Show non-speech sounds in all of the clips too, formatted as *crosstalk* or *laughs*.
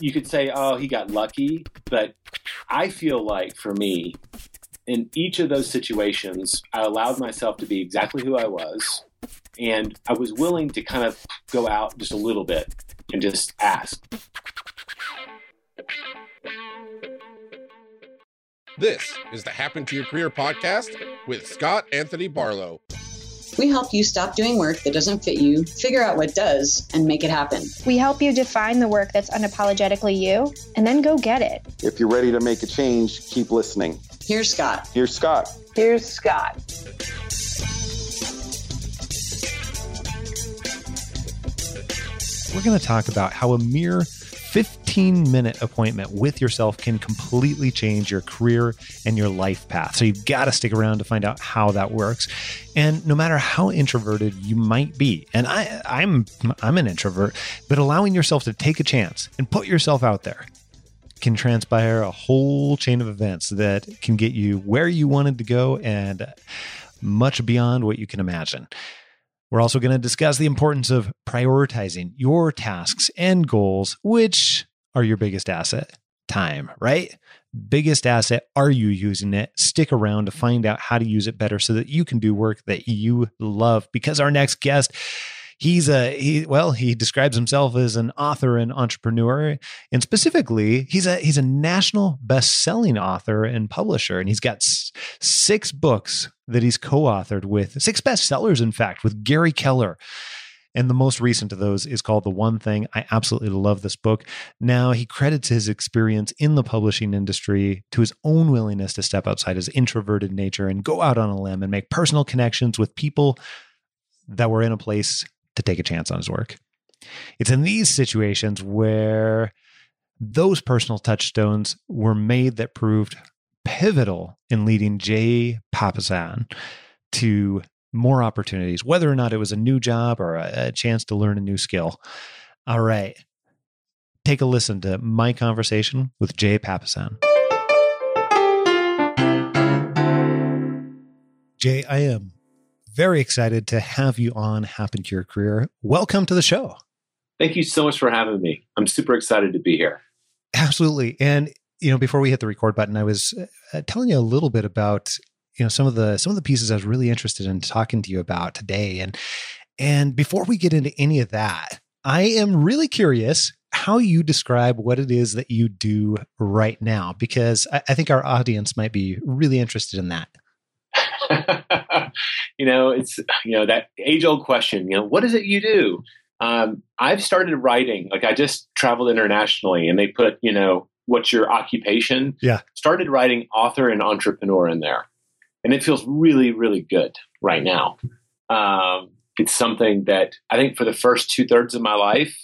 you could say, oh, he got lucky, but I feel like for me, in each of those situations, I allowed myself to be exactly who I was. And I was willing to kind of go out just a little bit and just ask. This is the Happen to Your Career podcast with Scott Anthony Barlow. We help you stop doing work that doesn't fit you, figure out what does, and make it happen. We help you define the work that's unapologetically you and then go get it. If you're ready to make a change, keep listening. Here's Scott. Here's Scott. Here's Scott. We're going to talk about how a mere 15 minute appointment with yourself can completely change your career and your life path. So you've got to stick around to find out how that works. And no matter how introverted you might be, and I, I'm I'm an introvert, but allowing yourself to take a chance and put yourself out there can transpire a whole chain of events that can get you where you wanted to go and much beyond what you can imagine. We're also going to discuss the importance of prioritizing your tasks and goals, which are your biggest asset time, right? Biggest asset. Are you using it? Stick around to find out how to use it better so that you can do work that you love. Because our next guest he's a he well he describes himself as an author and entrepreneur and specifically he's a he's a national best-selling author and publisher and he's got s- six books that he's co-authored with six bestsellers in fact with Gary Keller and the most recent of those is called The One Thing. I absolutely love this book. Now, he credits his experience in the publishing industry to his own willingness to step outside his introverted nature and go out on a limb and make personal connections with people that were in a place to take a chance on his work. It's in these situations where those personal touchstones were made that proved pivotal in leading Jay Papasan to more opportunities, whether or not it was a new job or a, a chance to learn a new skill. All right. Take a listen to my conversation with Jay Papasan. Jay, I am very excited to have you on Happen to Your Career. Welcome to the show. Thank you so much for having me. I'm super excited to be here. Absolutely. And you know, before we hit the record button, I was uh, telling you a little bit about you know some of the some of the pieces I was really interested in talking to you about today. And and before we get into any of that, I am really curious how you describe what it is that you do right now, because I, I think our audience might be really interested in that. *laughs* you know, it's you know that age old question. You know, what is it you do? Um, I've started writing. Like I just traveled internationally, and they put you know what's your occupation. Yeah, started writing author and entrepreneur in there, and it feels really really good right now. Um, it's something that I think for the first two thirds of my life,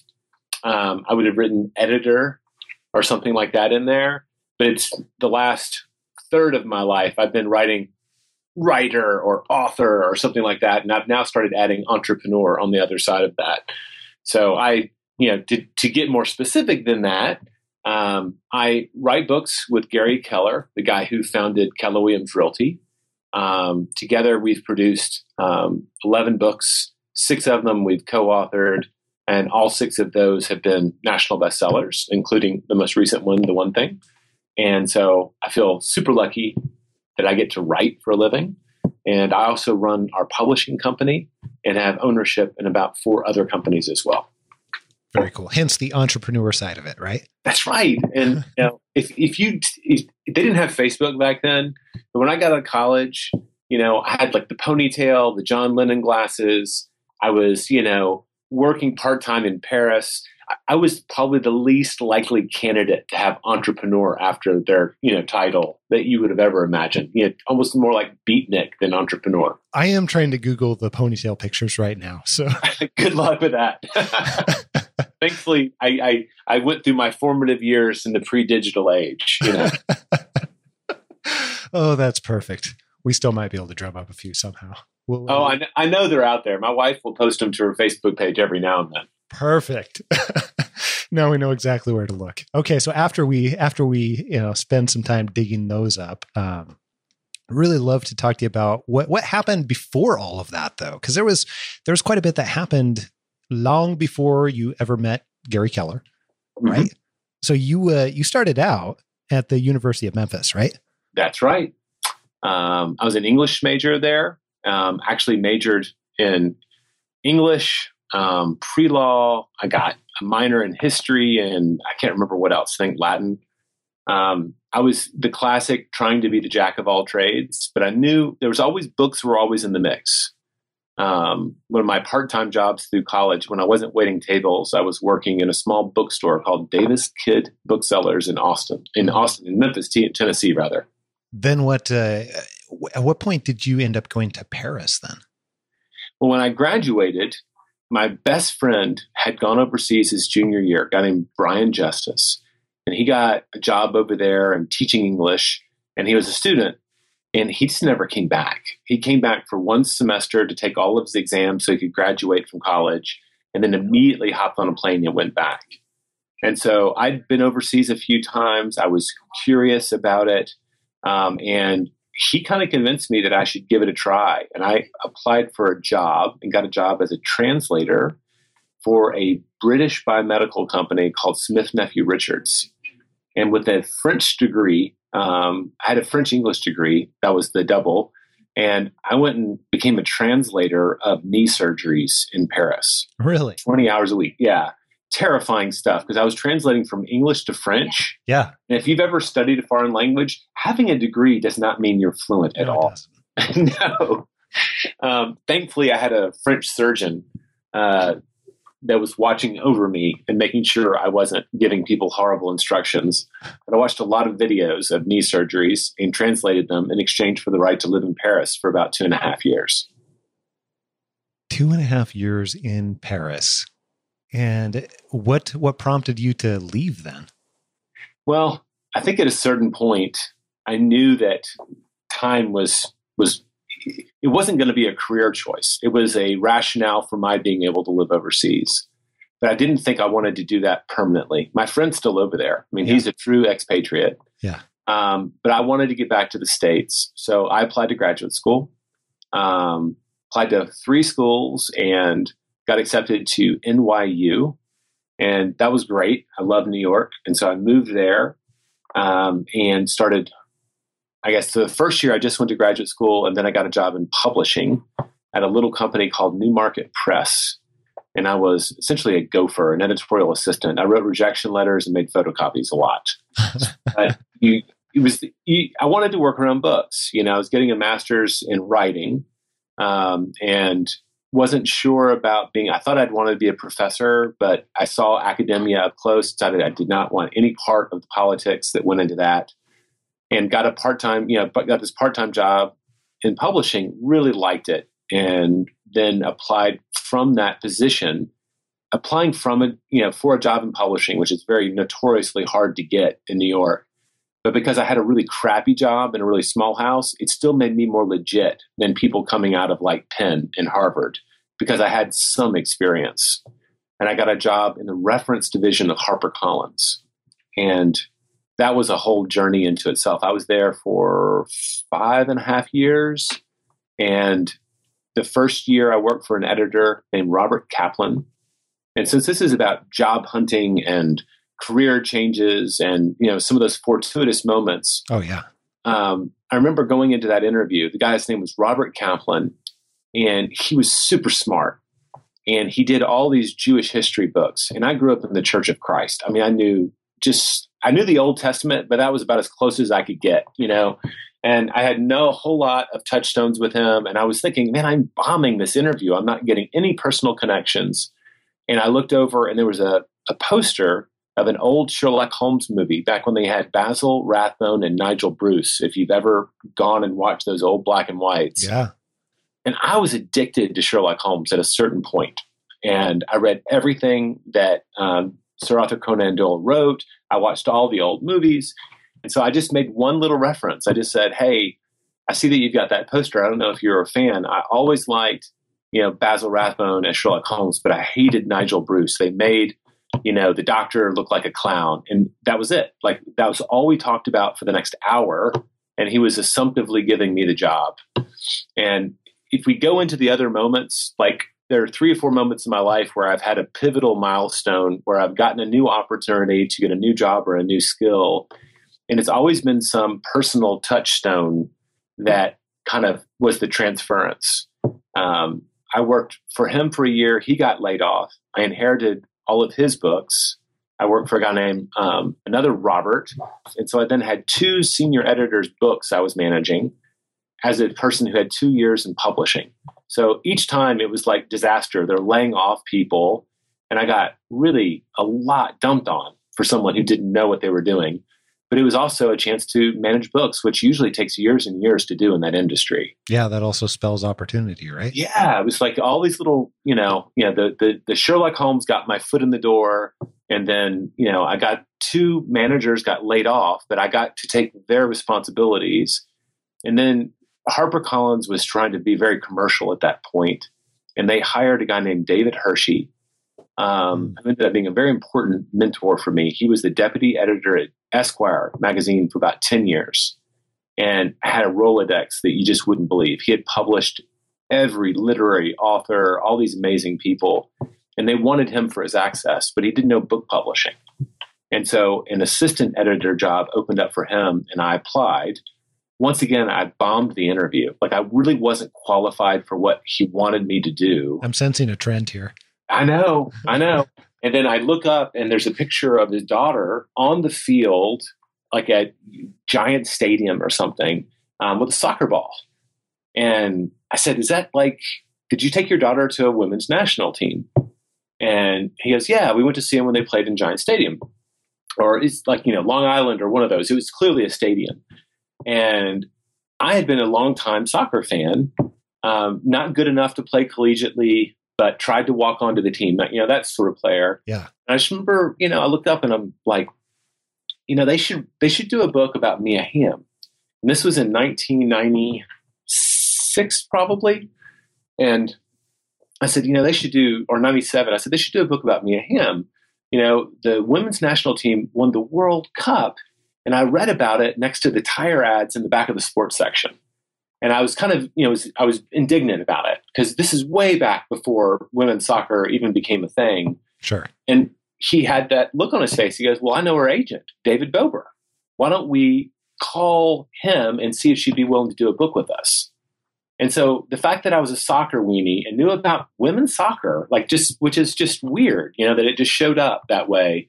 um, I would have written editor or something like that in there. But it's the last third of my life I've been writing writer or author or something like that. And I've now started adding entrepreneur on the other side of that. So I, you know, to, to get more specific than that, um, I write books with Gary Keller, the guy who founded Keller Williams Realty. Um, together, we've produced um, 11 books. Six of them we've co authored, and all six of those have been national bestsellers, including the most recent one, The One Thing. And so I feel super lucky that I get to write for a living. And I also run our publishing company and have ownership in about four other companies as well. Very cool. Hence the entrepreneur side of it, right? That's right. And *laughs* you know, if if you if they didn't have Facebook back then, but when I got out of college, you know, I had like the ponytail, the John Lennon glasses. I was, you know, working part time in Paris. I was probably the least likely candidate to have entrepreneur after their you know title that you would have ever imagined. You know, almost more like beatnik than entrepreneur. I am trying to Google the ponytail pictures right now. So *laughs* good luck with that. *laughs* Thankfully, I, I I went through my formative years in the pre-digital age. You know. *laughs* oh, that's perfect. We still might be able to drum up a few somehow. We'll, oh, I, I know they're out there. My wife will post them to her Facebook page every now and then. Perfect. *laughs* now we know exactly where to look. Okay, so after we after we you know spend some time digging those up, um, really love to talk to you about what what happened before all of that though, because there was there was quite a bit that happened long before you ever met Gary Keller, right? Mm-hmm. So you uh, you started out at the University of Memphis, right? That's right. Um, I was an English major there. Um, actually, majored in English, um, pre law. I got a minor in history, and I can't remember what else. I think Latin. Um, I was the classic trying to be the jack of all trades, but I knew there was always books were always in the mix. Um, one of my part-time jobs through college, when I wasn't waiting tables, I was working in a small bookstore called Davis Kidd Booksellers in Austin, in Austin, in Memphis, Tennessee, rather. Then what? Uh, at what point did you end up going to Paris? Then, well, when I graduated, my best friend had gone overseas his junior year, a guy named Brian Justice, and he got a job over there and teaching English, and he was a student and he just never came back. He came back for one semester to take all of his exams so he could graduate from college, and then immediately hopped on a plane and went back. And so I'd been overseas a few times. I was curious about it, um, and he kind of convinced me that I should give it a try. And I applied for a job and got a job as a translator for a British biomedical company called Smith Nephew Richards. And with a French degree, um, I had a French English degree. That was the double. And I went and became a translator of knee surgeries in Paris. Really? 20 hours a week. Yeah. Terrifying stuff because I was translating from English to French. Yeah. And if you've ever studied a foreign language, having a degree does not mean you're fluent at No, all. *laughs* no. Um, thankfully, I had a French surgeon uh, that was watching over me and making sure I wasn't giving people horrible instructions. But I watched a lot of videos of knee surgeries and translated them in exchange for the right to live in Paris for about two and a half years. Two and a half years in Paris. And what what prompted you to leave then? Well, I think at a certain point, I knew that time was was it wasn't going to be a career choice. It was a rationale for my being able to live overseas. But I didn't think I wanted to do that permanently. My friend's still over there. I mean, Yeah. he's a true expatriate. Yeah. Um, but I wanted to get back to the States. So I applied to graduate school, um, applied to three schools, and got accepted to NYU. And that was great. I love New York. And so I moved there um, and started I guess the first year I just went to graduate school and then I got a job in publishing at a little company called Newmarket Press. And I was essentially a gopher, an editorial assistant. I wrote rejection letters and made photocopies a lot. *laughs* but you, it was you, I wanted to work around books. You know, I was getting a master's in writing um, and wasn't sure about being. I thought I'd want to be a professor, but I saw academia up close. Decided I did not want any part of the politics that went into that and got a part time, you know, got this part time job in publishing, really liked it, and then applied from that position, applying from a, you know, for a job in publishing, which is very notoriously hard to get in New York. But because I had a really crappy job in a really small house, it still made me more legit than people coming out of like Penn and Harvard because I had some experience. And I got a job in the reference division of HarperCollins. And that was a whole journey into itself. I was there for five and a half years. And the first year I worked for an editor named Robert Kaplan. And since this is about job hunting and career changes and you know some of those fortuitous moments, Oh yeah. um, I remember going into that interview. The guy's name was Robert Kaplan, and he was super smart. And he did all these Jewish history books. And I grew up in the Church of Christ. I mean, I knew just I knew the Old Testament, but that was about as close as I could get, you know. And I had no whole lot of touchstones with him. And I was thinking, man, I'm bombing this interview. I'm not getting any personal connections. And I looked over, and there was a, a poster of an old Sherlock Holmes movie back when they had Basil Rathbone and Nigel Bruce. If you've ever gone and watched those old black and whites, Yeah. and I was addicted to Sherlock Holmes at a certain point. And I read everything that um, Sir Arthur Conan Doyle wrote. I watched all the old movies. And so I just made one little reference. I just said, Hey, I see that you've got that poster. I don't know if you're a fan. I always liked, you know, Basil Rathbone as Sherlock Holmes, but I hated Nigel Bruce. They made, you know, the doctor looked like a clown. And that was it. Like, that was all we talked about for the next hour. And he was assumptively giving me the job. And if we go into the other moments, like there are three or four moments in my life where I've had a pivotal milestone where I've gotten a new opportunity to get a new job or a new skill. And it's always been some personal touchstone that kind of was the transference. Um, I worked for him for a year. He got laid off. I inherited all of his books. I worked for a guy named um, another Robert. And so I then had two senior editors' books I was managing as a person who had two years in publishing. So each time it was like disaster. They're laying off people. And I got really a lot dumped on for someone who didn't know what they were doing. But it was also a chance to manage books, which usually takes years and years to do in that industry. Yeah, that also spells opportunity, right? Yeah, it was like all these little, you know, you know, the the, the Sherlock Holmes got my foot in the door, and then you know, I got two managers got laid off, but I got to take their responsibilities, and then HarperCollins was trying to be very commercial at that point, and they hired a guy named David Hirshey. um, who ended up being a very important mentor for me. He was the deputy editor at Esquire magazine for about 10 years and had a Rolodex that you just wouldn't believe. He had published every literary author, all these amazing people, and they wanted him for his access, but he didn't know book publishing. And so an assistant editor job opened up for him, and I applied. Once again, I bombed the interview. Like I really wasn't qualified for what he wanted me to do. I'm sensing a trend here. I know, I know. And then I look up and there's a picture of his daughter on the field, like at Giant Stadium or something, um, with a soccer ball. And I said, Is that like, did you take your daughter to a women's national team? And he goes, Yeah, we went to see them when they played in Giant Stadium. Or it's like, you know, Long Island or one of those. It was clearly a stadium. And I had been a long time soccer fan, um, not good enough to play collegiately, but tried to walk onto the team. You know, that sort of player. Yeah. And I just remember, you know, I looked up and I'm like, you know, they should they should do a book about Mia Hamm. And this was in 1996, probably. And I said, you know, they should do, or 97. I said they should do a book about Mia Hamm. You know, the women's national team won the World Cup, and I read about it next to the tire ads in the back of the sports section and I was kind of, you know, was, I was indignant about it because this is way back before women's soccer even became a thing. Sure. And he had that look on his face. He goes, "Well, I know her agent, David Bober. Why don't we call him and see if she'd be willing to do a book with us?" And so the fact that I was a soccer weenie and knew about women's soccer, like just which is just weird, you know, that it just showed up that way.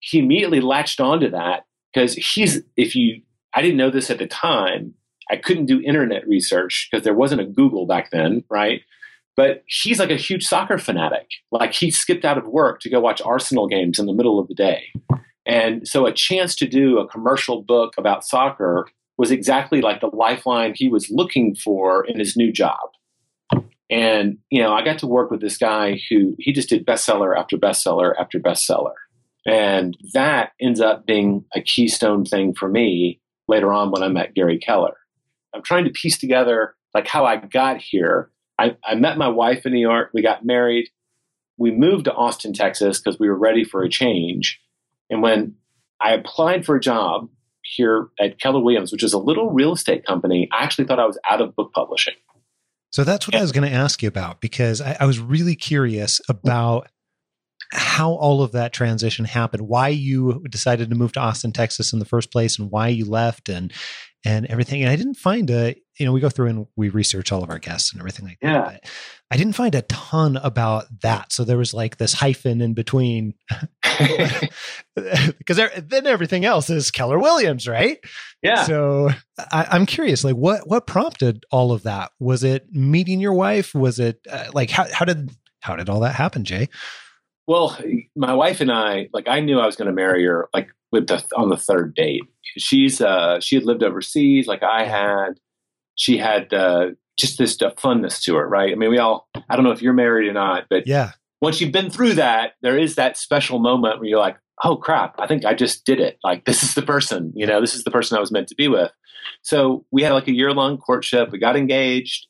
He immediately latched onto that because he's if you I didn't know this at the time, I couldn't do internet research because there wasn't a Google back then, right? But he's like a huge soccer fanatic. Like he skipped out of work to go watch Arsenal games in the middle of the day. And so a chance to do a commercial book about soccer was exactly like the lifeline he was looking for in his new job. And, you know, I got to work with this guy who he just did bestseller after bestseller after bestseller. And that ends up being a keystone thing for me later on when I met Gary Keller. I'm trying to piece together like how I got here. I, I met my wife in New York. We got married. We moved to Austin, Texas because we were ready for a change. And when I applied for a job here at Keller Williams, which is a little real estate company, I actually thought I was out of book publishing. So that's what I was going to ask you about because I, I was really curious mm-hmm. about how all of that transition happened, why you decided to move to Austin, Texas in the first place, and why you left, and and everything. And I didn't find a, you know, we go through and we research all of our guests and everything like Yeah. that. But I didn't find a ton about that. So there was like this hyphen in between *laughs* because then everything else is Keller Williams, right? yeah. So I, I'm curious, like what what prompted all of that? Was it meeting your wife? Was it uh, like how how did how did all that happen, Jay? Well, my wife and I, like, I knew I was going to marry her, like, with the on the third date. She's uh, she had lived overseas, like I had. She had uh, just this funness to her, right? I mean, we all. I don't know if you're married or not, but Yeah, once you've been through that, there is that special moment where you're like, oh crap, I think I just did it. Like, this is the person, you know, this is the person I was meant to be with. So we had like a year long courtship. We got engaged,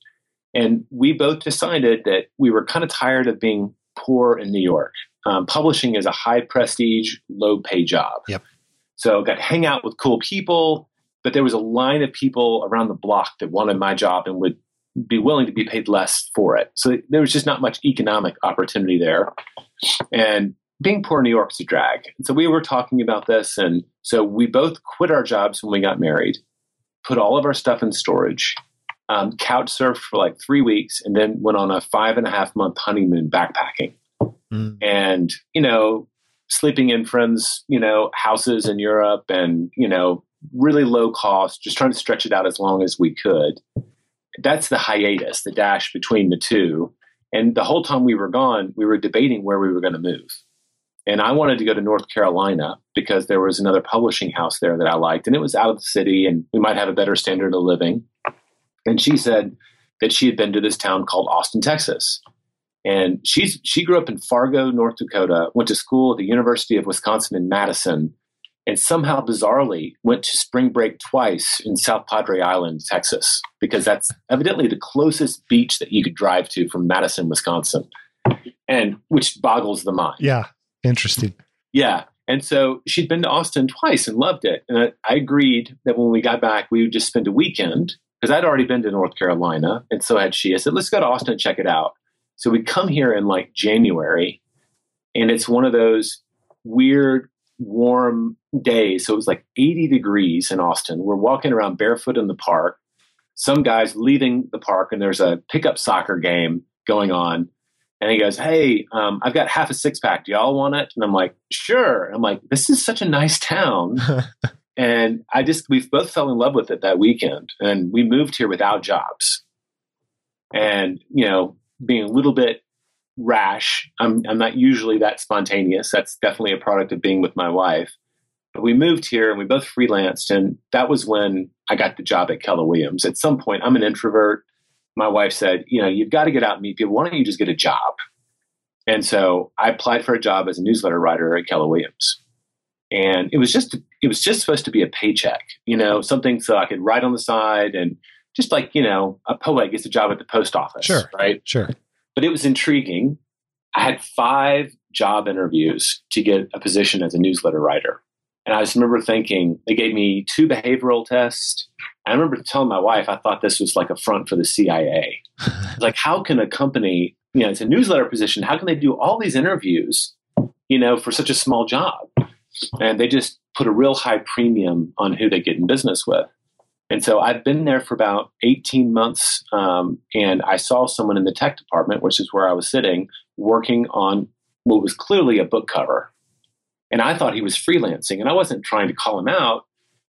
and we both decided that we were kind of tired of being poor in New York. Um, publishing is a high prestige, low pay job. Yep. So got to hang out with cool people, but there was a line of people around the block that wanted my job and would be willing to be paid less for it. So there was just not much economic opportunity there. And being poor in New York is a drag. And so we were talking about this. And so we both quit our jobs when we got married, put all of our stuff in storage, um, couch surfed for like three weeks, and then went on a five and a half month honeymoon backpacking. Mm. And, you know, sleeping in friends, you know, houses in Europe and, you know, really low cost, just trying to stretch it out as long as we could. That's the hiatus, the dash between the two. And the whole time we were gone, we were debating where we were going to move. And I wanted to go to North Carolina because there was another publishing house there that I liked, and it was out of the city, and we might have a better standard of living. And she said that she had been to this town called Austin, Texas. And she's she grew up in Fargo, North Dakota, went to school at the University of Wisconsin in Madison, and somehow bizarrely went to spring break twice in South Padre Island, Texas, because that's evidently the closest beach that you could drive to from Madison, Wisconsin. And which boggles the mind. Yeah. Interesting. Yeah. And so she'd been to Austin twice and loved it. And I, I agreed that when we got back, we would just spend a weekend because I'd already been to North Carolina. And so had she. I said, let's go to Austin and check it out. So we come here in like January, and it's one of those weird, warm days. So it was like 80 degrees in Austin. We're walking around barefoot in the park. Some guy's leaving the park, and there's a pickup soccer game going on. And he goes, Hey, um, I've got half a six pack. Do y'all want it? And I'm like, Sure. And I'm like, This is such a nice town. *laughs* and I just, we both fell in love with it that weekend. And we moved here without jobs. And, you know, being a little bit rash, I'm, I'm not usually that spontaneous. That's definitely a product of being with my wife. But we moved here and we both freelanced. And that was when I got the job at Keller Williams. At some point, I'm an introvert my wife said, you know, you've got to get out and meet people. Why don't you just get a job? And so I applied for a job as a newsletter writer at Keller Williams. And it was just it was just supposed to be a paycheck, you know, something so I could write on the side and just like, you know, a poet gets a job at the post office. Sure. Right. Sure. But it was intriguing. I had five job interviews to get a position as a newsletter writer. And I just remember thinking, they gave me two behavioral tests. I remember telling my wife, I thought this was like a front for the CIA. like, how can a company, you know, it's a newsletter position, how can they do all these interviews, you know, for such a small job? And they just put a real high premium on who they get in business with. And so I've been there for about 18 months. Um, and I saw someone in the tech department, which is where I was sitting, working on what was clearly a book cover. And I thought he was freelancing. And I wasn't trying to call him out,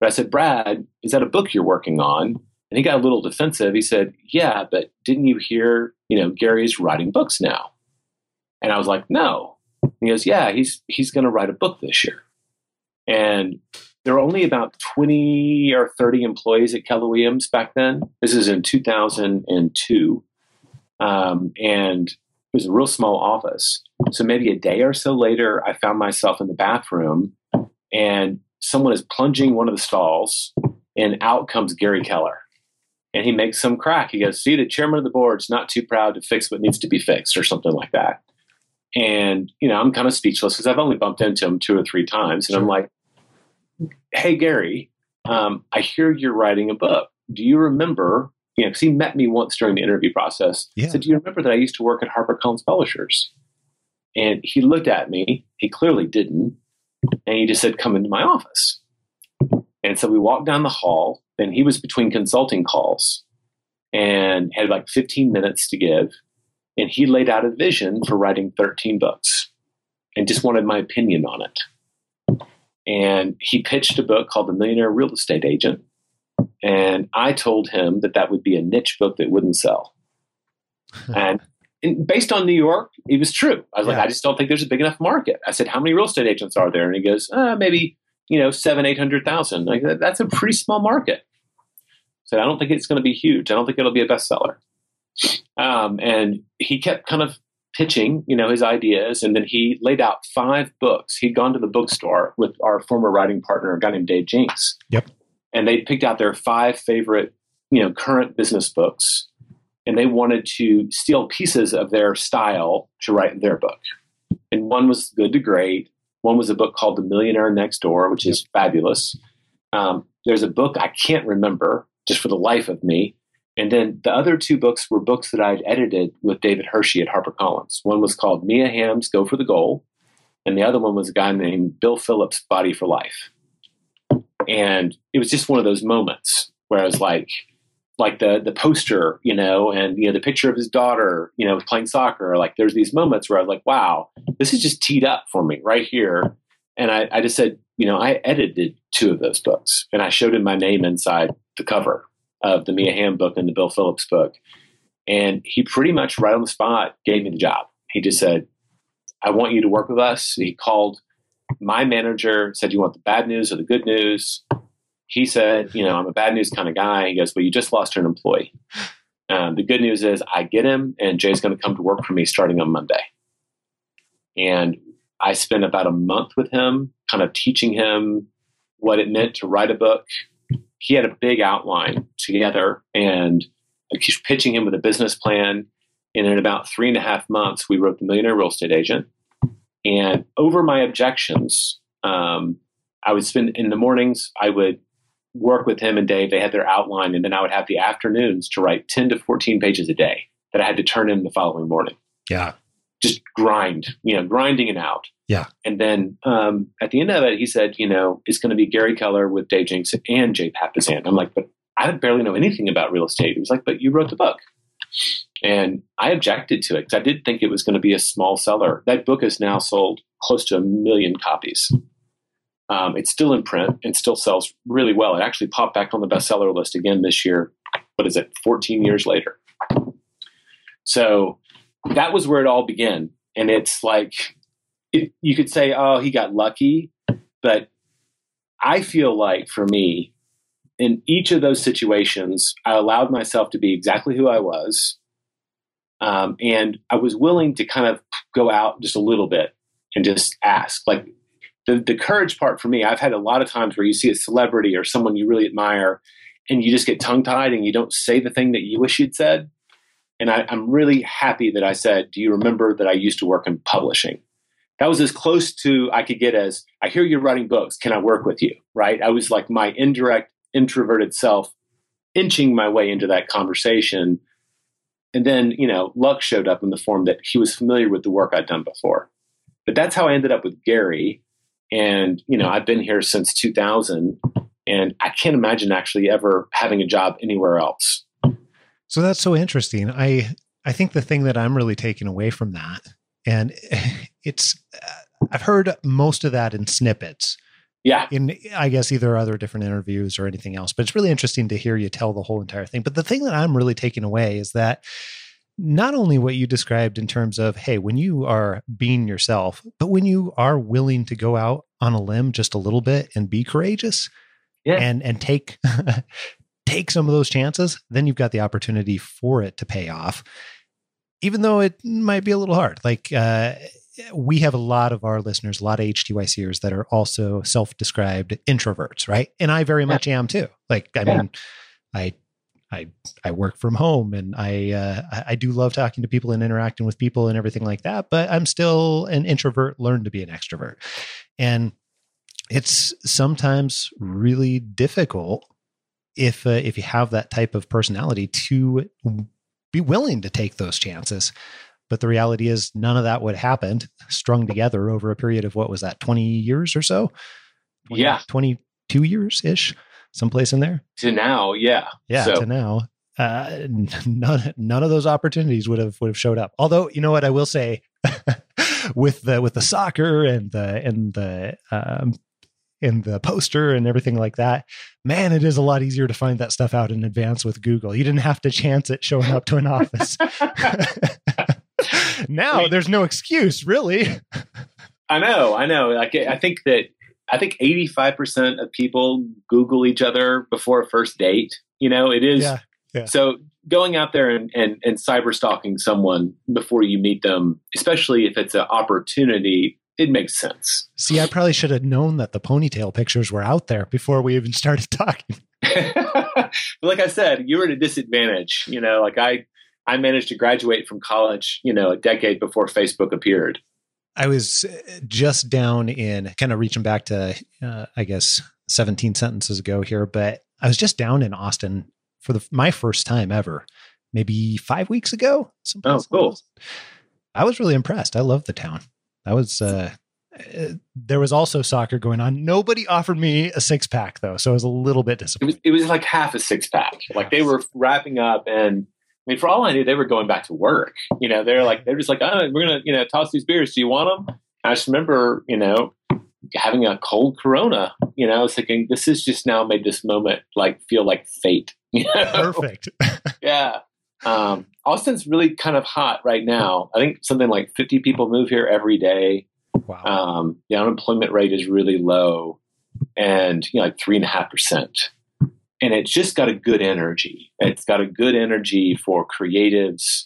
but I said, Brad, is that a book you're working on? And he got a little defensive. He said, Yeah, but didn't you hear, you know, Gary's writing books now? And I was like, No. And he goes, Yeah, he's he's gonna write a book this year. And there were only about 20 or 30 employees at Keller Williams back then. This is in 2002. Um, and it was a real small office. So maybe a day or so later, I found myself in the bathroom and someone is plunging one of the stalls, and out comes Gary Keller. And he makes some crack. He goes, See, the chairman of the board's not too proud to fix what needs to be fixed, or something like that. And, you know, I'm kind of speechless because I've only bumped into him two or three times. And I'm like, Hey, Gary, um, I hear you're writing a book. Do you remember? You know, because he met me once during the interview process. Yeah. He said, Do you remember that I used to work at HarperCollins Publishers? And he looked at me. He clearly didn't. And he just said, Come into my office. And so we walked down the hall, and he was between consulting calls and had like 15 minutes to give. And he laid out a vision for writing 13 books and just wanted my opinion on it. And he pitched a book called The Millionaire Real Estate Agent. And I told him that that would be a niche book that wouldn't sell. *laughs* and and based on New York, it was true. I was like, I just don't think there's a big enough market. I said, how many real estate agents are there? And he goes, uh, maybe you know seven, eight hundred thousand. Like that's a pretty small market. I said, I don't think it's going to be huge. I don't think it'll be a bestseller. Um, and he kept kind of pitching, you know, his ideas, and then he laid out five books. He'd gone to the bookstore with our former writing partner, a guy named Dave Jenks. Yep. And they picked out their five favorite, you know, current business books and they wanted to steal pieces of their style to write their book. And one was Good to Great. One was a book called The Millionaire Next Door, which is fabulous. Um, there's a book I can't remember just for the life of me. And then the other two books were books that I'd edited with David Hirshey at HarperCollins. One was called Mia Hamm's Go for the Goal, and the other one was a guy named Bill Phillips' Body for Life. And it was just one of those moments where I was like, like the the poster, you know, and you know the picture of his daughter, you know, playing soccer. Like there's these moments where I was like, wow, this is just teed up for me right here. And I, I just said, you know, I edited two of those books, and I showed him my name inside the cover of the Mia Hamm book and the Bill Phillips book, and he pretty much right on the spot gave me the job. He just said, I want you to work with us. He called my manager, said, You want the bad news or the good news? He said, You know, I'm a bad news kind of guy. He goes, Well, you just lost an employee. Um, the good news is I get him, and Jay's going to come to work for me starting on Monday. And I spent about a month with him, kind of teaching him what it meant to write a book. He had a big outline together, and he's pitching him with a business plan. And in about three and a half months, we wrote The Millionaire Real Estate Agent. And over my objections, um, I would spend in the mornings, I would work with him and Dave. They had their outline, and then I would have the afternoons to write 10 to 14 pages a day that I had to turn in the following morning. Yeah. Just grind, you know, grinding it out. Yeah. And then um, at the end of it, he said, you know, it's going to be Gary Keller with Dave Jenks and Jay Papasan. I'm like, but I barely know anything about real estate. He was like, but you wrote the book. And I objected to it because I did think it was going to be a small seller. That book has now sold close to a million copies. Um, it's still in print and still sells really well. It actually popped back on the bestseller list again this year. What is it? 14 years later. So that was where it all began. And it's like, you could say, oh, he got lucky. But I feel like for me, in each of those situations, I allowed myself to be exactly who I was. Um, and I was willing to kind of go out just a little bit and just ask. Like the, the courage part for me, I've had a lot of times where you see a celebrity or someone you really admire and you just get tongue tied and you don't say the thing that you wish you'd said. And I, I'm really happy that I said, Do you remember that I used to work in publishing? That was as close to I could get as I hear you're writing books. Can I work with you? Right? I was like my indirect introverted self inching my way into that conversation. And then, you know, luck showed up in the form that he was familiar with the work I'd done before. But that's how I ended up with Gary. And, you know, I've been here since 2000, and I can't imagine actually ever having a job anywhere else. So that's so interesting. I I think the thing that I'm really taking away from that, and *laughs* it's uh, I've heard most of that in snippets, Yeah. in I guess either other different interviews or anything else. But it's really interesting to hear you tell the whole entire thing. But the thing that I'm really taking away is that not only what you described in terms of hey, when you are being yourself, but when you are willing to go out on a limb just a little bit and be courageous Yeah. and and take *laughs* take some of those chances, then you've got the opportunity for it to pay off. Even though it might be a little hard. Like uh we have a lot of our listeners, a lot of HTYCers that are also self-described introverts, right? And I very much am too. Like, I Yeah. mean, I, I, I work from home, and I, uh, I- I do love talking to people and interacting with people and everything like that. But I'm still an introvert. Learn to be an extrovert, and it's sometimes really difficult if uh, if you have that type of personality to be willing to take those chances. But the reality is, none of that would happen strung together over a period of what was that, 20 years or so? 20 Yeah. 22 years ish, someplace in there. To now, yeah. Yeah, So- to now. Uh, none, none of those opportunities would have would have showed up. Although, you know what I will say, *laughs* with the with the soccer and the and the um, and the poster and everything like that, man, it is a lot easier to find that stuff out in advance with Google. You didn't have to chance it showing up to an office. *laughs* *laughs* now Wait. there's no excuse, really. I know, I know. Like I think that I think eighty five percent of people Google each other before a first date. You know, it is Yeah, yeah. so going out there and, and, and cyber stalking someone before you meet them, especially if it's an opportunity, it makes sense. See, I probably should have known that the ponytail pictures were out there before we even started talking. *laughs* but like I said, you were at a disadvantage. You know, like I I managed to graduate from college, you know, a decade before Facebook appeared. I was uh, just down in kind of reaching back to, uh, I guess, 17 sentences ago here, but I was just down in Austin for the my first time ever, maybe five weeks ago. Oh, cool. I was really impressed. I love the town. I was. Uh, uh, there was also soccer going on. Nobody offered me a six pack though, so I was a little bit It disappointed. was it was like half a six pack. Like they were wrapping up, and I mean, for all I knew, they were going back to work. You know, they're like they're just like, oh, we're gonna you know toss these beers. Do you want them? I just remember, you know, having a cold Corona. You know, I was thinking this has just now made this moment like feel like fate. *laughs* You know? Perfect. *laughs* yeah. Um, Austin's really kind of hot right now. I think something like 50 people move here every day. wow. Um, the unemployment rate is really low and you know, like three and a half percent. And it's just got a good energy. It's got a good energy for creatives.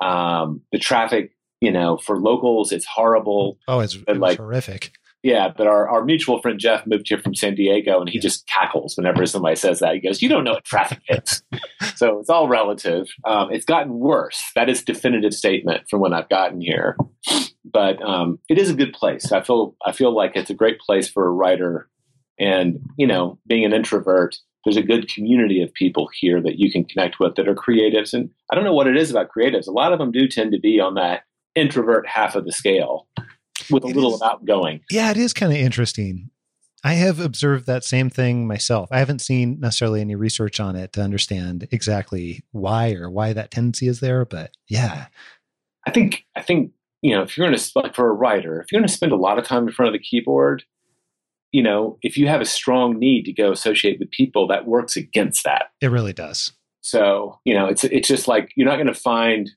Um, the traffic, you know, for locals, it's horrible. oh, it's, it like- horrific. Yeah, but our, our mutual friend Jeff moved here from San Diego and he just cackles whenever somebody says that. He goes, You don't know what traffic is. *laughs* so it's all relative. Um, it's gotten worse. That is definitive statement from when I've gotten here. But um, it is a good place. I feel I feel like it's a great place for a writer. And, you know, being an introvert, there's a good community of people here that you can connect with that are creatives. And I don't know what it is about creatives. A lot of them do tend to be on that introvert half of the scale with a It little is- outgoing. Yeah, it is kind of interesting. I have observed that same thing myself. I haven't seen necessarily any research on it to understand exactly why or why that tendency is there, but yeah, I think I think you know if you're going to like for a writer, if you're going to spend a lot of time in front of the keyboard, you know, if you have a strong need to go associate with people, that works against that. it really does. So you know, it's it's just like you're not going to find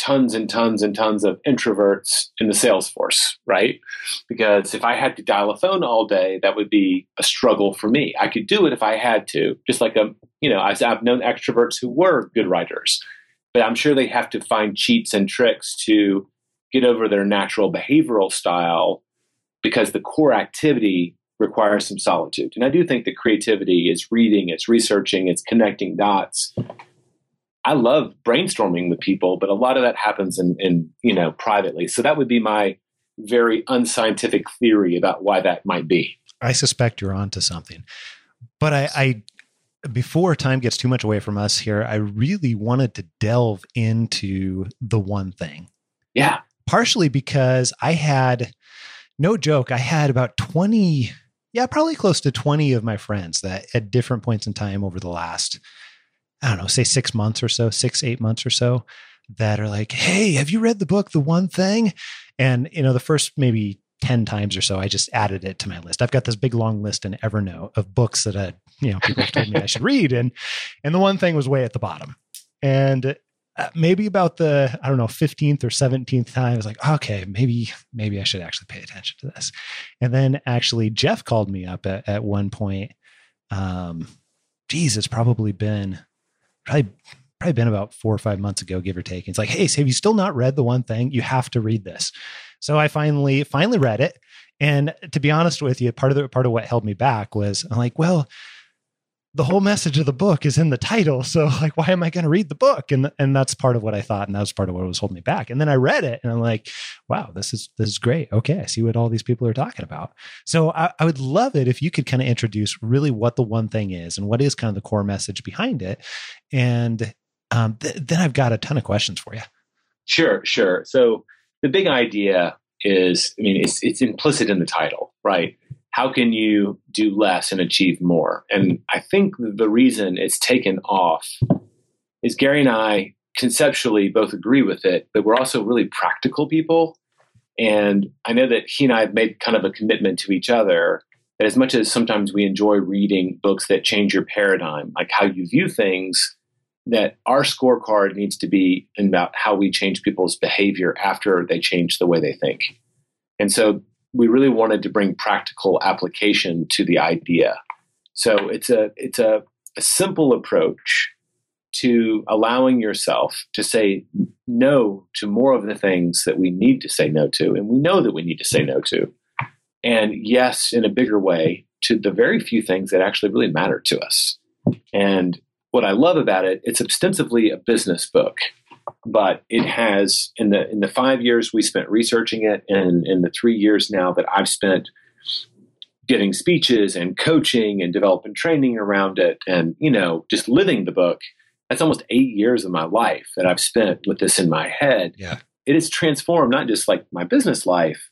tons and tons and tons of introverts in the sales force, right? Because if I had to dial a phone all day, that would be a struggle for me. I could do it if I had to, just like a you know, I've, I've known extroverts who were good writers, but I'm sure they have to find cheats and tricks to get over their natural behavioral style because the core activity requires some solitude. And I do think that creativity is reading, it's researching, it's connecting dots. I love brainstorming with people, but a lot of that happens in, in you know privately. So that would be my very unscientific theory about why that might be. I suspect you're onto something. But I, I before time gets too much away from us here, I really wanted to delve into the one thing. Yeah. partially because I had no joke, I had about 20, yeah, probably close to 20 of my friends that at different points in time over the last, I don't know, say six months or so, six, eight months or so, that are like, Hey, have you read the book, The One Thing? And, you know, the first maybe 10 times or so, I just added it to my list. I've got this big long list in Evernote of books that, I, you know, people have told me I should read. And, and the one thing was way at the bottom. And uh, maybe about the I don't know 15th or 17th time I was like okay maybe maybe I should actually pay attention to this. And then actually Jeff called me up at, at one point um geez it's probably been probably probably been about four or five months ago give or take. And it's like hey so have you still not read the one thing? You have to read this. So I finally finally read it. And to be honest with you part of the part of what held me back was I'm like well the whole message of the book is in the title. So like, why am I going to read the book? And, and that's part of what I thought. And that was part of what was holding me back. And then I read it and I'm like, wow, this is, this is great. Okay. I see what all these people are talking about. So I, I would love it if you could kind of introduce really what the one thing is and what is kind of the core message behind it. And um, th- then I've got a ton of questions for you. Sure, sure. So the big idea is, I mean, it's it's implicit in the title, right? How can you do less and achieve more? And I think the reason it's taken off is Gary and I conceptually both agree with it, but we're also really practical people. And I know that he and I have made kind of a commitment to each other that as much as sometimes we enjoy reading books that change your paradigm, like how you view things, that our scorecard needs to be about how we change people's behavior after they change the way they think. And so we really wanted to bring practical application to the idea. So it's a it's a, a simple approach to allowing yourself to say no to more of the things that we need to say no to, and we know that we need to say no to. And yes, in a bigger way, to the very few things that actually really matter to us. And what I love about it, it's ostensibly a business book, but it has in the in the five years we spent researching it, and in the three years now that I've spent getting speeches and coaching and developing training around it and, you know, just living the book. That's almost eight years of my life that I've spent with this in my head. Yeah. It has transformed not just like my business life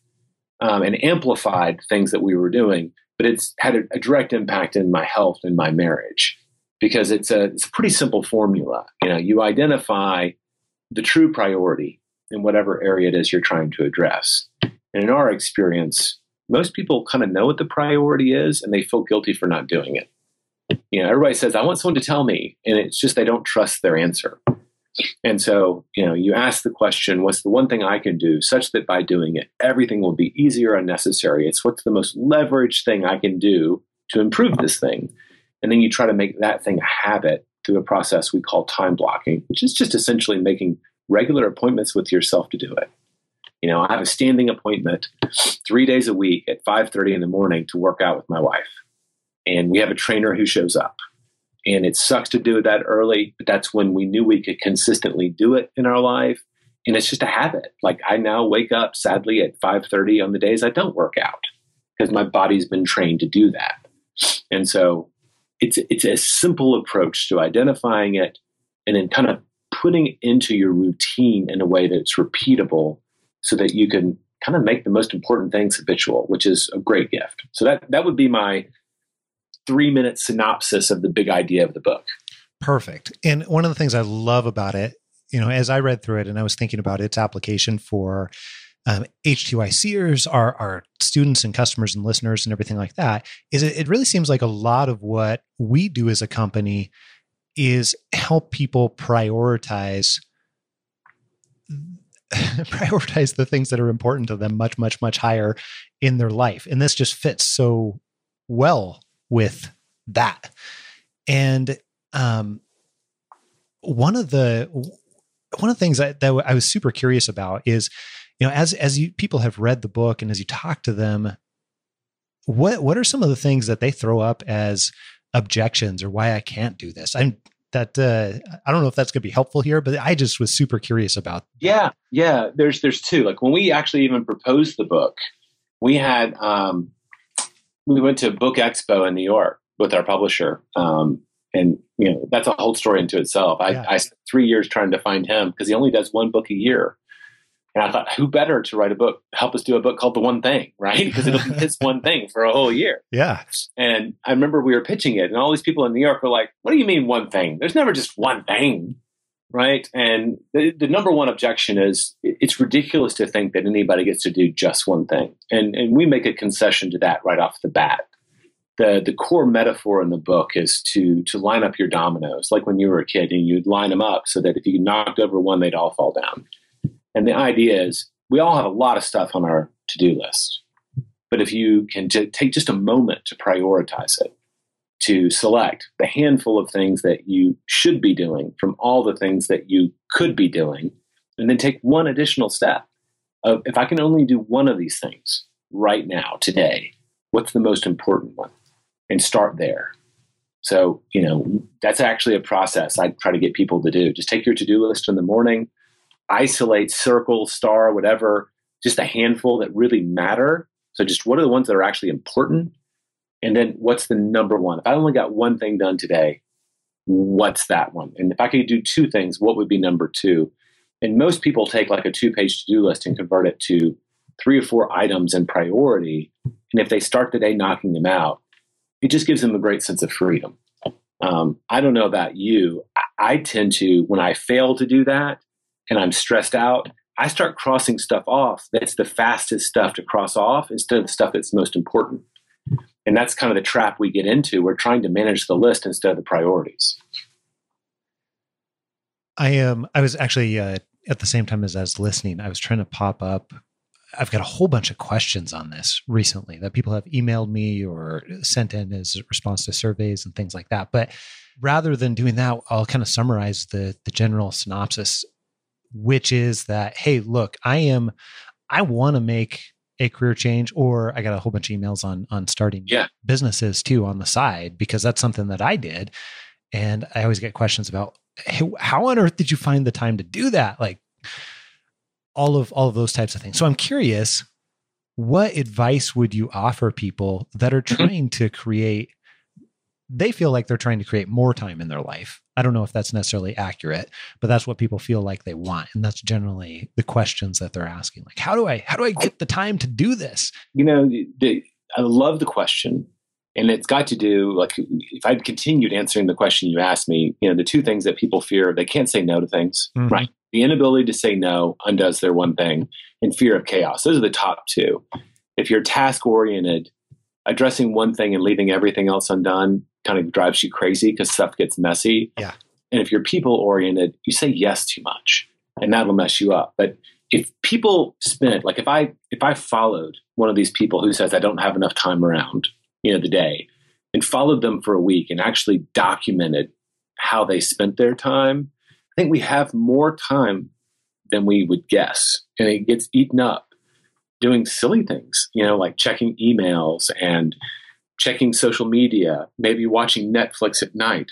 um, and amplified things that we were doing, but it's had a, a direct impact in my health and my marriage because it's a, it's a pretty simple formula. You know, you identify the true priority in whatever area it is you're trying to address. And in our experience, most people kind of know what the priority is and they feel guilty for not doing it. You know, everybody says, I want someone to tell me, and it's just they don't trust their answer. And so, you know, you ask the question, what's the one thing I can do such that by doing it, everything will be easier and necessary? It's what's the most leveraged thing I can do to improve this thing? And then you try to make that thing a habit through a process we call time blocking, which is just essentially making regular appointments with yourself to do it. You know, I have a standing appointment three days a week at 5:30 in the morning to work out with my wife. And we have a trainer who shows up. And it sucks to do it that early, but that's when we knew we could consistently do it in our life. And it's just a habit. Like I now wake up sadly at 5:30 on the days I don't work out because my body's been trained to do that. And so it's it's a simple approach to identifying it and then kind of putting it into your routine in a way that's repeatable so that you can kind of make the most important things habitual, which is a great gift. So that that would be my three minute synopsis of the big idea of the book. Perfect. And one of the things I love about it, you know, as I read through it and I was thinking about its application for um, HTYCers, our, our students and customers and listeners and everything like that, is it, it really seems like a lot of what we do as a company is help people prioritize *laughs* prioritize the things that are important to them much much much higher in their life. And this just fits so well with that. And um one of the one of the things that I was super curious about is you know as as you people have read the book and as you talk to them what what are some of the things that they throw up as objections or why I can't do this. I'm that uh, I don't know if that's going to be helpful here, but I just was super curious about. Yeah, yeah. There's there's two. Like when we actually even proposed the book, we had um, we went to Book Expo in New York with our publisher, um, and you know that's a whole story into itself. I, Yeah. I spent three years trying to find him because he only does one book a year. And I thought, who better to write a book, help us do a book called The One Thing, *laughs* right? Because it'll be his one thing for a whole year. Yeah, And I remember we were pitching it, and all these people in New York were like, What do you mean one thing? There's never just one thing, right? And the, the number one objection is it's ridiculous to think that anybody gets to do just one thing. And, and we make a concession to that right off the bat. The, the core metaphor in the book is to, to line up your dominoes, like when you were a kid, and you'd line them up so that if you knocked over one, they'd all fall down. And the idea is we all have a lot of stuff on our to do list. But if you can t- take just a moment to prioritize it, to select the handful of things that you should be doing from all the things that you could be doing, and then take one additional step of if I can only do one of these things right now, today, what's the most important one? And start there. So, you know, that's actually a process I try to get people to do. Just take your to do list in the morning, isolate, circle, star, whatever, just a handful that really matter. So, just what are the ones that are actually important? And then what's the number one? If I only got one thing done today, what's that one? And if I could do two things, what would be number two? And most people take like a two page to do list and convert it to three or four items in priority. And if they start the day knocking them out, it just gives them a great sense of freedom. Um, I don't know about you. I, I tend to, when I fail to do that and I'm stressed out, I start crossing stuff off that's the fastest stuff to cross off instead of the stuff that's most important. And that's kind of the trap we get into. We're trying to manage the list instead of the priorities. I am. I was actually uh, at the same time as I was listening, I was trying to pop up. I've got a whole bunch of questions on this recently that people have emailed me or sent in as a response to surveys and things like that. But rather than doing that, I'll kind of summarize the the general synopsis, which is that hey, look, I am, I want to make a career change, or I got a whole bunch of emails on on starting Yeah. businesses too on the side because that's something that I did, and I always get questions about hey, how on earth did you find the time to do that? Like all of all of those types of things. So I'm curious, what advice would you offer people that are Mm-hmm. trying to create they feel like they're trying to create more time in their life i don't know if that's necessarily accurate but that's what people feel like they want and that's generally the questions that they're asking like how do i how do i get the time to do this you know, the, I love the question. And it's got to do, like, if I'd continued answering the question you asked me, you know, the two things that people fear, they can't say no to things, Mhm. right? The inability to say no undoes their one thing, and fear of chaos. Those are the top two. If you're task oriented, addressing one thing and leaving everything else undone kind of drives you crazy because stuff gets messy. Yeah. And if you're people oriented, you say yes too much, and that'll mess you up. But if people spent like if I if I followed one of these people who says I don't have enough time around, you know, the day, and followed them for a week and actually documented how they spent their time, I think we have more time than we would guess. And it gets eaten up doing silly things, you know, like checking emails and checking social media, maybe watching Netflix at night.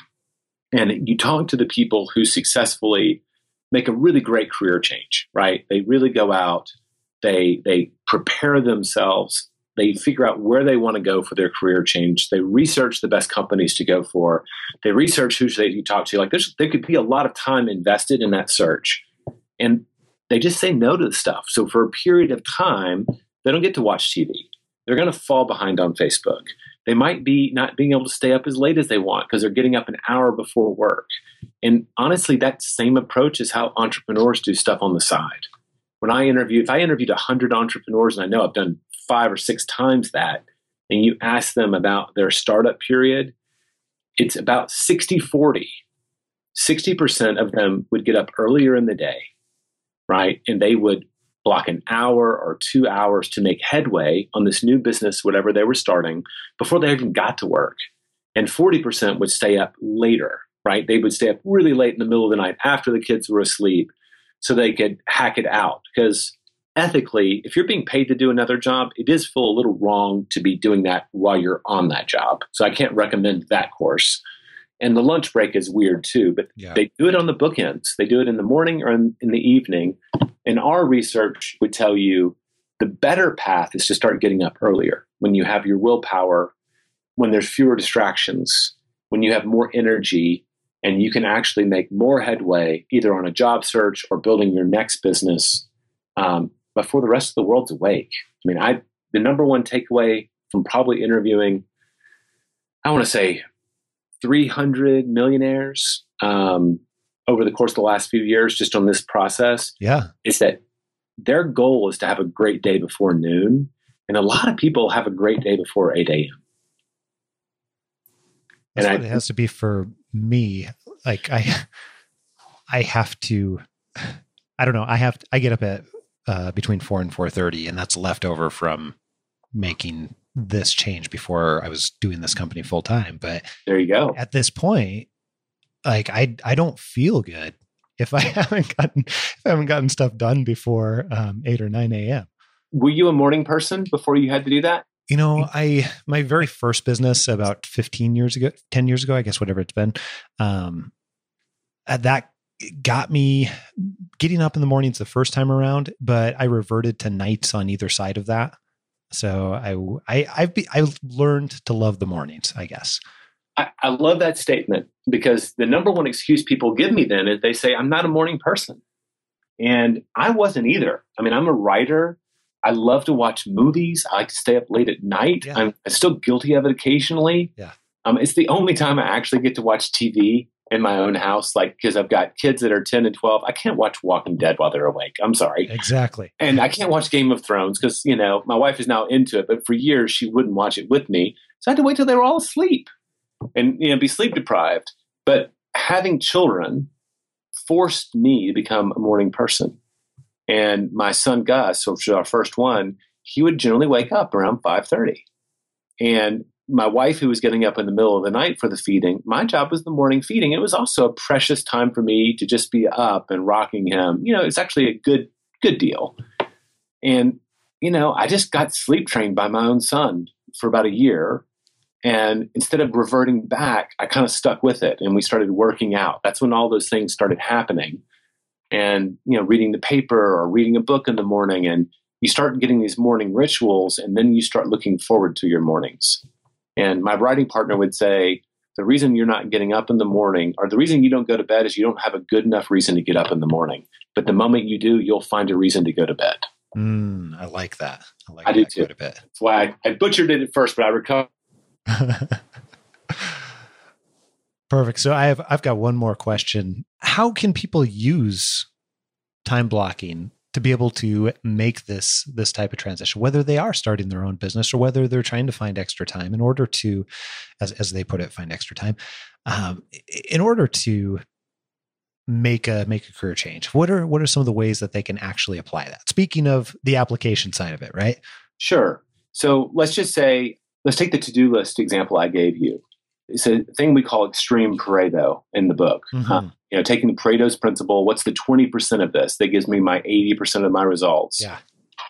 And you talk to the people who successfully make a really great career change, right? They really go out, they they prepare themselves, they figure out where they want to go for their career change, they research the best companies to go for, they research who they you talk to. Like there's there could be a lot of time invested in that search. And they just say no to the stuff. So for a period of time, they don't get to watch TV. They're going to fall behind on Facebook. They might be not being able to stay up as late as they want because they're getting up an hour before work. And honestly, that same approach is how entrepreneurs do stuff on the side. When I interview, if I interviewed 100 entrepreneurs, and I know I've done five or six times that, and you ask them about their startup period, it's about 60 40. 60% of them would get up earlier in the day, right? And they would block an hour or two hours to make headway on this new business, whatever they were starting, before they even got to work. And 40% would stay up later, right? They would stay up really late in the middle of the night after the kids were asleep so they could hack it out. Because ethically, if you're being paid to do another job, it is feel a little wrong to be doing that while you're on that job. So I can't recommend that course. And the lunch break is weird too, but Yeah. they do it on the bookends. They do it in the morning or in, in the evening. And our research would tell you the better path is to start getting up earlier when you have your willpower, when there's fewer distractions, when you have more energy, and you can actually make more headway either on a job search or building your next business um, before the rest of the world's awake. I mean, I the number one takeaway from probably interviewing, I want to say, 300 millionaires um, over the course of the last few years, just on this process, yeah is that their goal is to have a great day before noon. And a lot of people have a great day before 8 a.m. That's And I- it has to be for me. Like I, *laughs* I have to. I don't know. I have. I get up at uh, between four and four thirty, and that's leftover from making this change before I was doing this company full time. But There you go. at this point, like I, I don't feel good if I *laughs* haven't gotten if I haven't gotten stuff done before um, eight or nine a.m. Were you a morning person before you had to do that? You know, I my very first business about 15 years ago, 10 years ago, I guess whatever it's been. Um uh, that got me getting up in the mornings the first time around, but I reverted to nights on either side of that. So I I I've be, I learned to love the mornings, I guess. I, I love that statement because the number one excuse people give me then is they say, I'm not a morning person. And I wasn't either. I mean, I'm a writer. I love to watch movies. I like to stay up late at night. Yeah. I'm, I'm still guilty of it occasionally. Yeah. Um, it's the only time I actually get to watch TV in my own house, like because I've got kids that are 10 and 12. I can't watch Walking Dead while they're awake. I'm sorry. Exactly. And I can't watch Game of Thrones because, you know, my wife is now into it, but for years she wouldn't watch it with me. So I had to wait till they were all asleep and, you know, be sleep deprived. But having children forced me to become a morning person. And my son Gus, which was our first one, he would generally wake up around 5.30. And my wife, who was getting up in the middle of the night for the feeding, my job was the morning feeding. It was also a precious time for me to just be up and rocking him. You know, it's actually a good, good deal. And, you know, I just got sleep trained by my own son for about a year. And instead of reverting back, I kind of stuck with it and we started working out. That's when all those things started happening. And, you know, reading the paper or reading a book in the morning and you start getting these morning rituals and then you start looking forward to your mornings. And my writing partner would say, the reason you're not getting up in the morning or the reason you don't go to bed is you don't have a good enough reason to get up in the morning. But the moment you do, you'll find a reason to go to bed. Mm, I like that. I like I that do too. quite a bit. That's why I, I butchered it at first, but I recovered. *laughs* Perfect. So I have I've got one more question. How can people use time blocking to be able to make this this type of transition, whether they are starting their own business or whether they're trying to find extra time in order to, as as they put it, find extra time, um, in order to make a make a career change. What are what are some of the ways that they can actually apply that? Speaking of the application side of it, right? Sure. So let's just say, let's take the to do list example I gave you. It's a thing we call extreme Pareto in the book. Mhm. Uh, you know, taking the Pareto's principle, what's the 20% of this that gives me my 80% of my results? Yeah.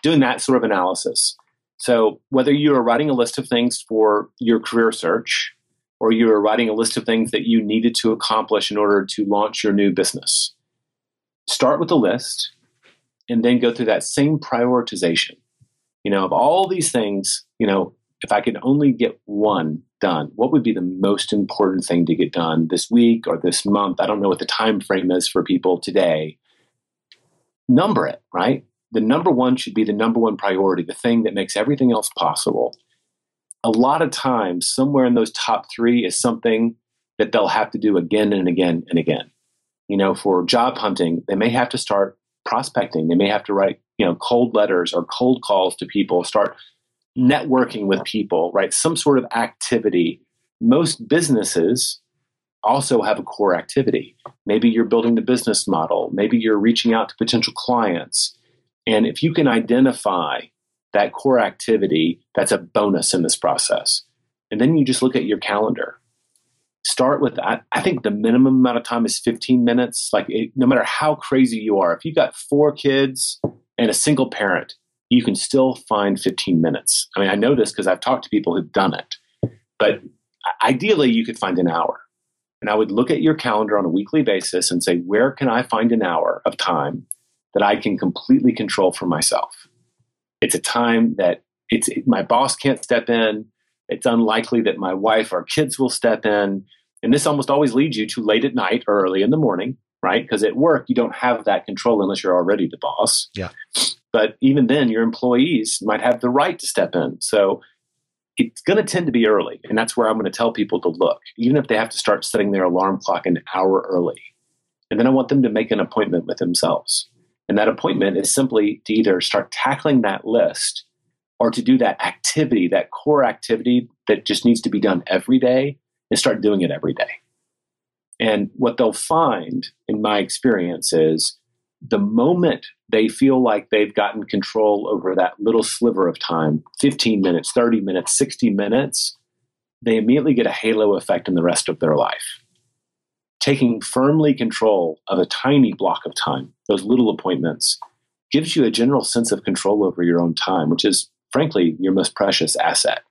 Doing that sort of analysis. So whether you are writing a list of things for your career search or you are writing a list of things that you needed to accomplish in order to launch your new business, start with a list and then go through that same prioritization. You know, of all these things, you know, if I could only get one done, what would be the most important thing to get done this week or this month? I don't know what the time frame is for people today. Number it, right? The number one should be the number one priority, the thing that makes everything else possible. A lot of times, somewhere in those top three is something that they'll have to do again and again and again. You know, for job hunting, they may have to start prospecting. They may have to write, you know, cold letters or cold calls to people, start networking with people, right? Some sort of activity. Most businesses also have a core activity. Maybe you're building the business model, maybe you're reaching out to potential clients. And if you can identify that core activity, that's a bonus in this process. And then you just look at your calendar. Start with that. I think the minimum amount of time is 15 minutes. Like, it, no matter how crazy you are, if you've got four kids and a single parent, you can still find 15 minutes. I mean, I know this because I've talked to people who've done it, but ideally, you could find an hour. And I would look at your calendar on a weekly basis and say, where can I find an hour of time that I can completely control for myself? It's a time that it's my boss can't step in. It's unlikely that my wife or kids will step in. And this almost always leads you to late at night or early in the morning, right? Because at work, you don't have that control unless you're already the boss. Yeah. But even then, your employees might have the right to step in. So it's going to tend to be early. And that's where I'm going to tell people to look, even if they have to start setting their alarm clock an hour early. And then I want them to make an appointment with themselves. And that appointment is simply to either start tackling that list or to do that activity, that core activity that just needs to be done every day and start doing it every day. And what they'll find, in my experience, is the moment they feel like they've gotten control over that little sliver of time 15 minutes, 30 minutes, 60 minutes they immediately get a halo effect in the rest of their life. Taking firmly control of a tiny block of time, those little appointments, gives you a general sense of control over your own time, which is, frankly, your most precious asset.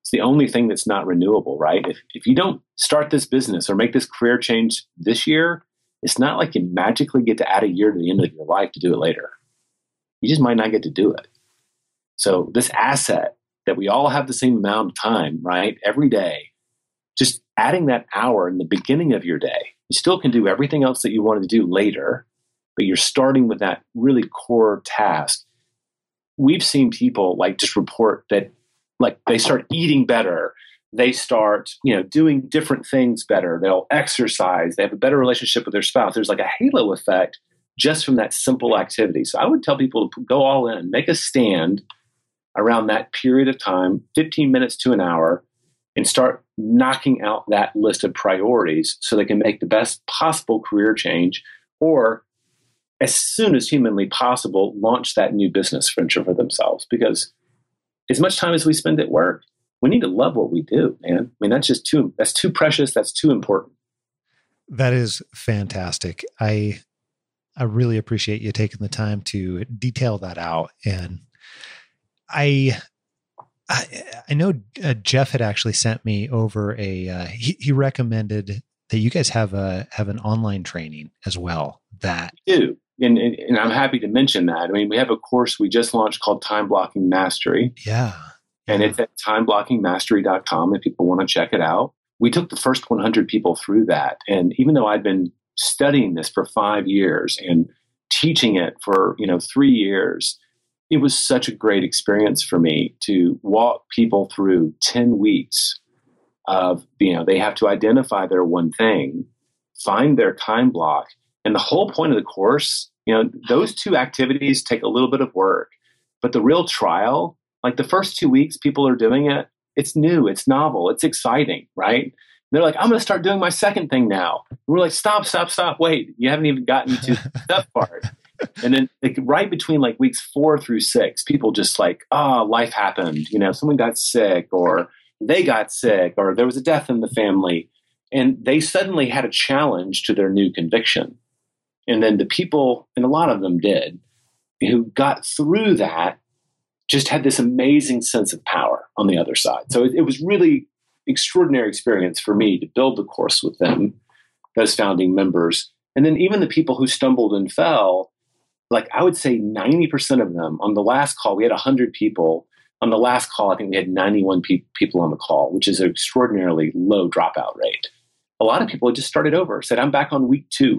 It's the only thing that's not renewable, right? If, if you don't start this business or make this career change this year, it's not like you magically get to add a year to the end of your life to do it later. You just might not get to do it. So, this asset that we all have the same amount of time, right? Every day, just adding that hour in the beginning of your day, you still can do everything else that you wanted to do later, but you're starting with that really core task. We've seen people like just report that like they start eating better they start you know doing different things better. They'll exercise. They have a better relationship with their spouse. There's like a halo effect just from that simple activity. So i would tell people to go all in make a stand around that period of time 15 minutes to an hour and start knocking out that list of priorities so they can make the best possible career change or as soon as humanly possible launch that new business venture for themselves. Because as much time as we spend at work we need to love what we do, man. I mean, that's just too that's too precious. That's too important. That is fantastic. I I really appreciate you taking the time to detail that out. And I I, I know uh, Jeff had actually sent me over a uh, he, he recommended that you guys have a have an online training as well that We do and, and, and I'm happy to mention that. I mean, we have a course we just launched called Time Blocking Mastery. Yeah. And it's at timeblockingmastery.com if people want to check it out. We took the first 100 people through that. And even though I'd been studying this for five years and teaching it for, you know, three years, it was such a great experience for me to walk people through 10 weeks of, you know, they have to identify their one thing, find their time block. And the whole point of the course, you know, those two activities take a little bit of work, but the real trial like the first two weeks, people are doing it. It's new, it's novel, it's exciting, right? And they're like, I'm going to start doing my second thing now. And we're like, stop, stop, stop. Wait, you haven't even gotten to *laughs* that part. And then like, right between like weeks four through six, people just like, ah, oh, life happened. You know, someone got sick or they got sick or there was a death in the family. And they suddenly had a challenge to their new conviction. And then the people, and a lot of them did, who got through that just had this amazing sense of power on the other side. So it, it, was really extraordinary experience for me to build the course with them, those founding members. And then even the people who stumbled and fell, like I would say 90% of them on the last call, we had 100 people. On the last call, I think we had 91 pe- people on the call, which is an extraordinarily low dropout rate. A lot of people just started over, said, I'm back on week two.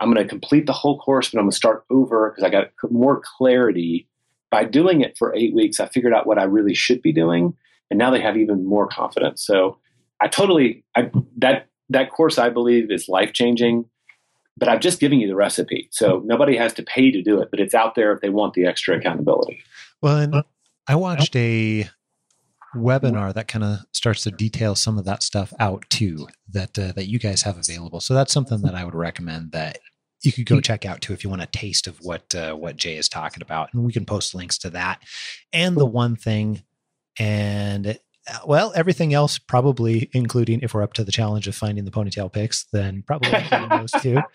I'm going to complete the whole course, but I'm going to start over because I got more clarity by doing it for eight weeks, I figured out what I really should be doing, and now they have even more confidence. So I totally I, that that course I believe is life changing. But I've just given you the recipe, so nobody has to pay to do it, but it's out there if they want the extra accountability. Well, and I watched a webinar that kind of starts to detail some of that stuff out too that uh, that you guys have available. So that's something that I would recommend that you could go hmm. check out too if you want a taste of what uh, what Jay is talking about, and we can post links to that and the one thing, and uh, well, everything else probably, including if we're up to the challenge of finding the ponytail pics, then probably those too. *laughs*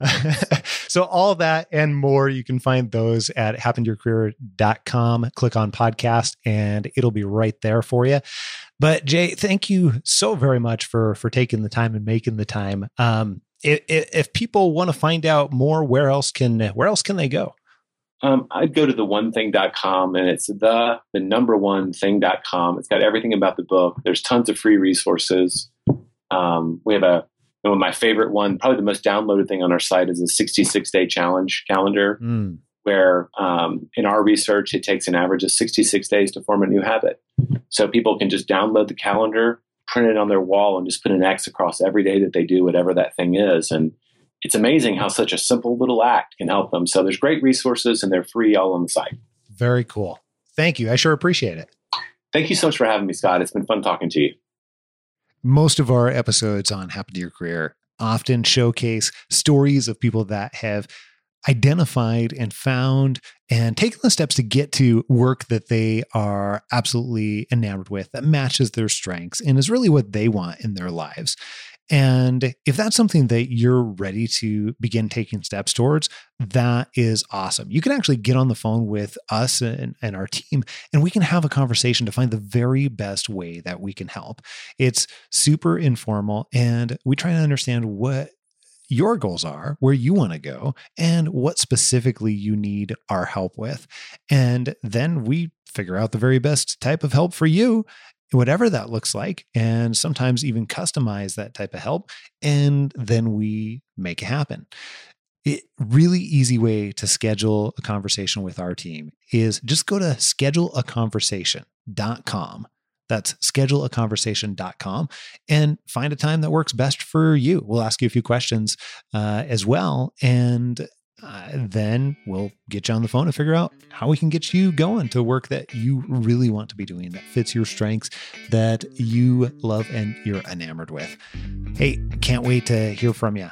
*laughs* so all that and more, you can find those at happentoyourcareer.com. Click on podcast, and it'll be right there for you. But Jay, thank you so very much for for taking the time and making the time. Um, if, if people want to find out more, where else can where else can they go? Um, I'd go to the one thing.com and it's the the number one thing.com. It's got everything about the book. There's tons of free resources. Um, we have a my favorite one, probably the most downloaded thing on our site is a 66 day challenge calendar, mm. where um, in our research, it takes an average of 66 days to form a new habit. So people can just download the calendar, print it on their wall and just put an X across every day that they do whatever that thing is. And it's amazing how such a simple little act can help them. So there's great resources and they're free all on the site. Very cool. Thank you. I sure appreciate it. Thank you so much for having me, Scott. It's been fun talking to you. Most of our episodes on Happen to Your Career often showcase stories of people that have identified and found and taken the steps to get to work that they are absolutely enamored with, that matches their strengths and is really what they want in their lives. And if that's something that you're ready to begin taking steps towards, that is awesome. You can actually get on the phone with us and, and, our team, and we can have a conversation to find the very best way that we can help. It's super informal, and we try to understand what your goals are, where you want to go, and what specifically you need our help with. And then we figure out the very best type of help for you, whatever that looks like, and sometimes even customize that type of help. And then we make it happen. It really easy way to schedule a conversation with our team is just go to scheduleaconversation.com that's scheduleaconversation.com and find a time that works best for you. We'll ask you a few questions uh, as well. And uh, then we'll get you on the phone and figure out how we can get you going to work that you really want to be doing, that fits your strengths, that you love and you're enamored with. Hey, can't wait to hear from you.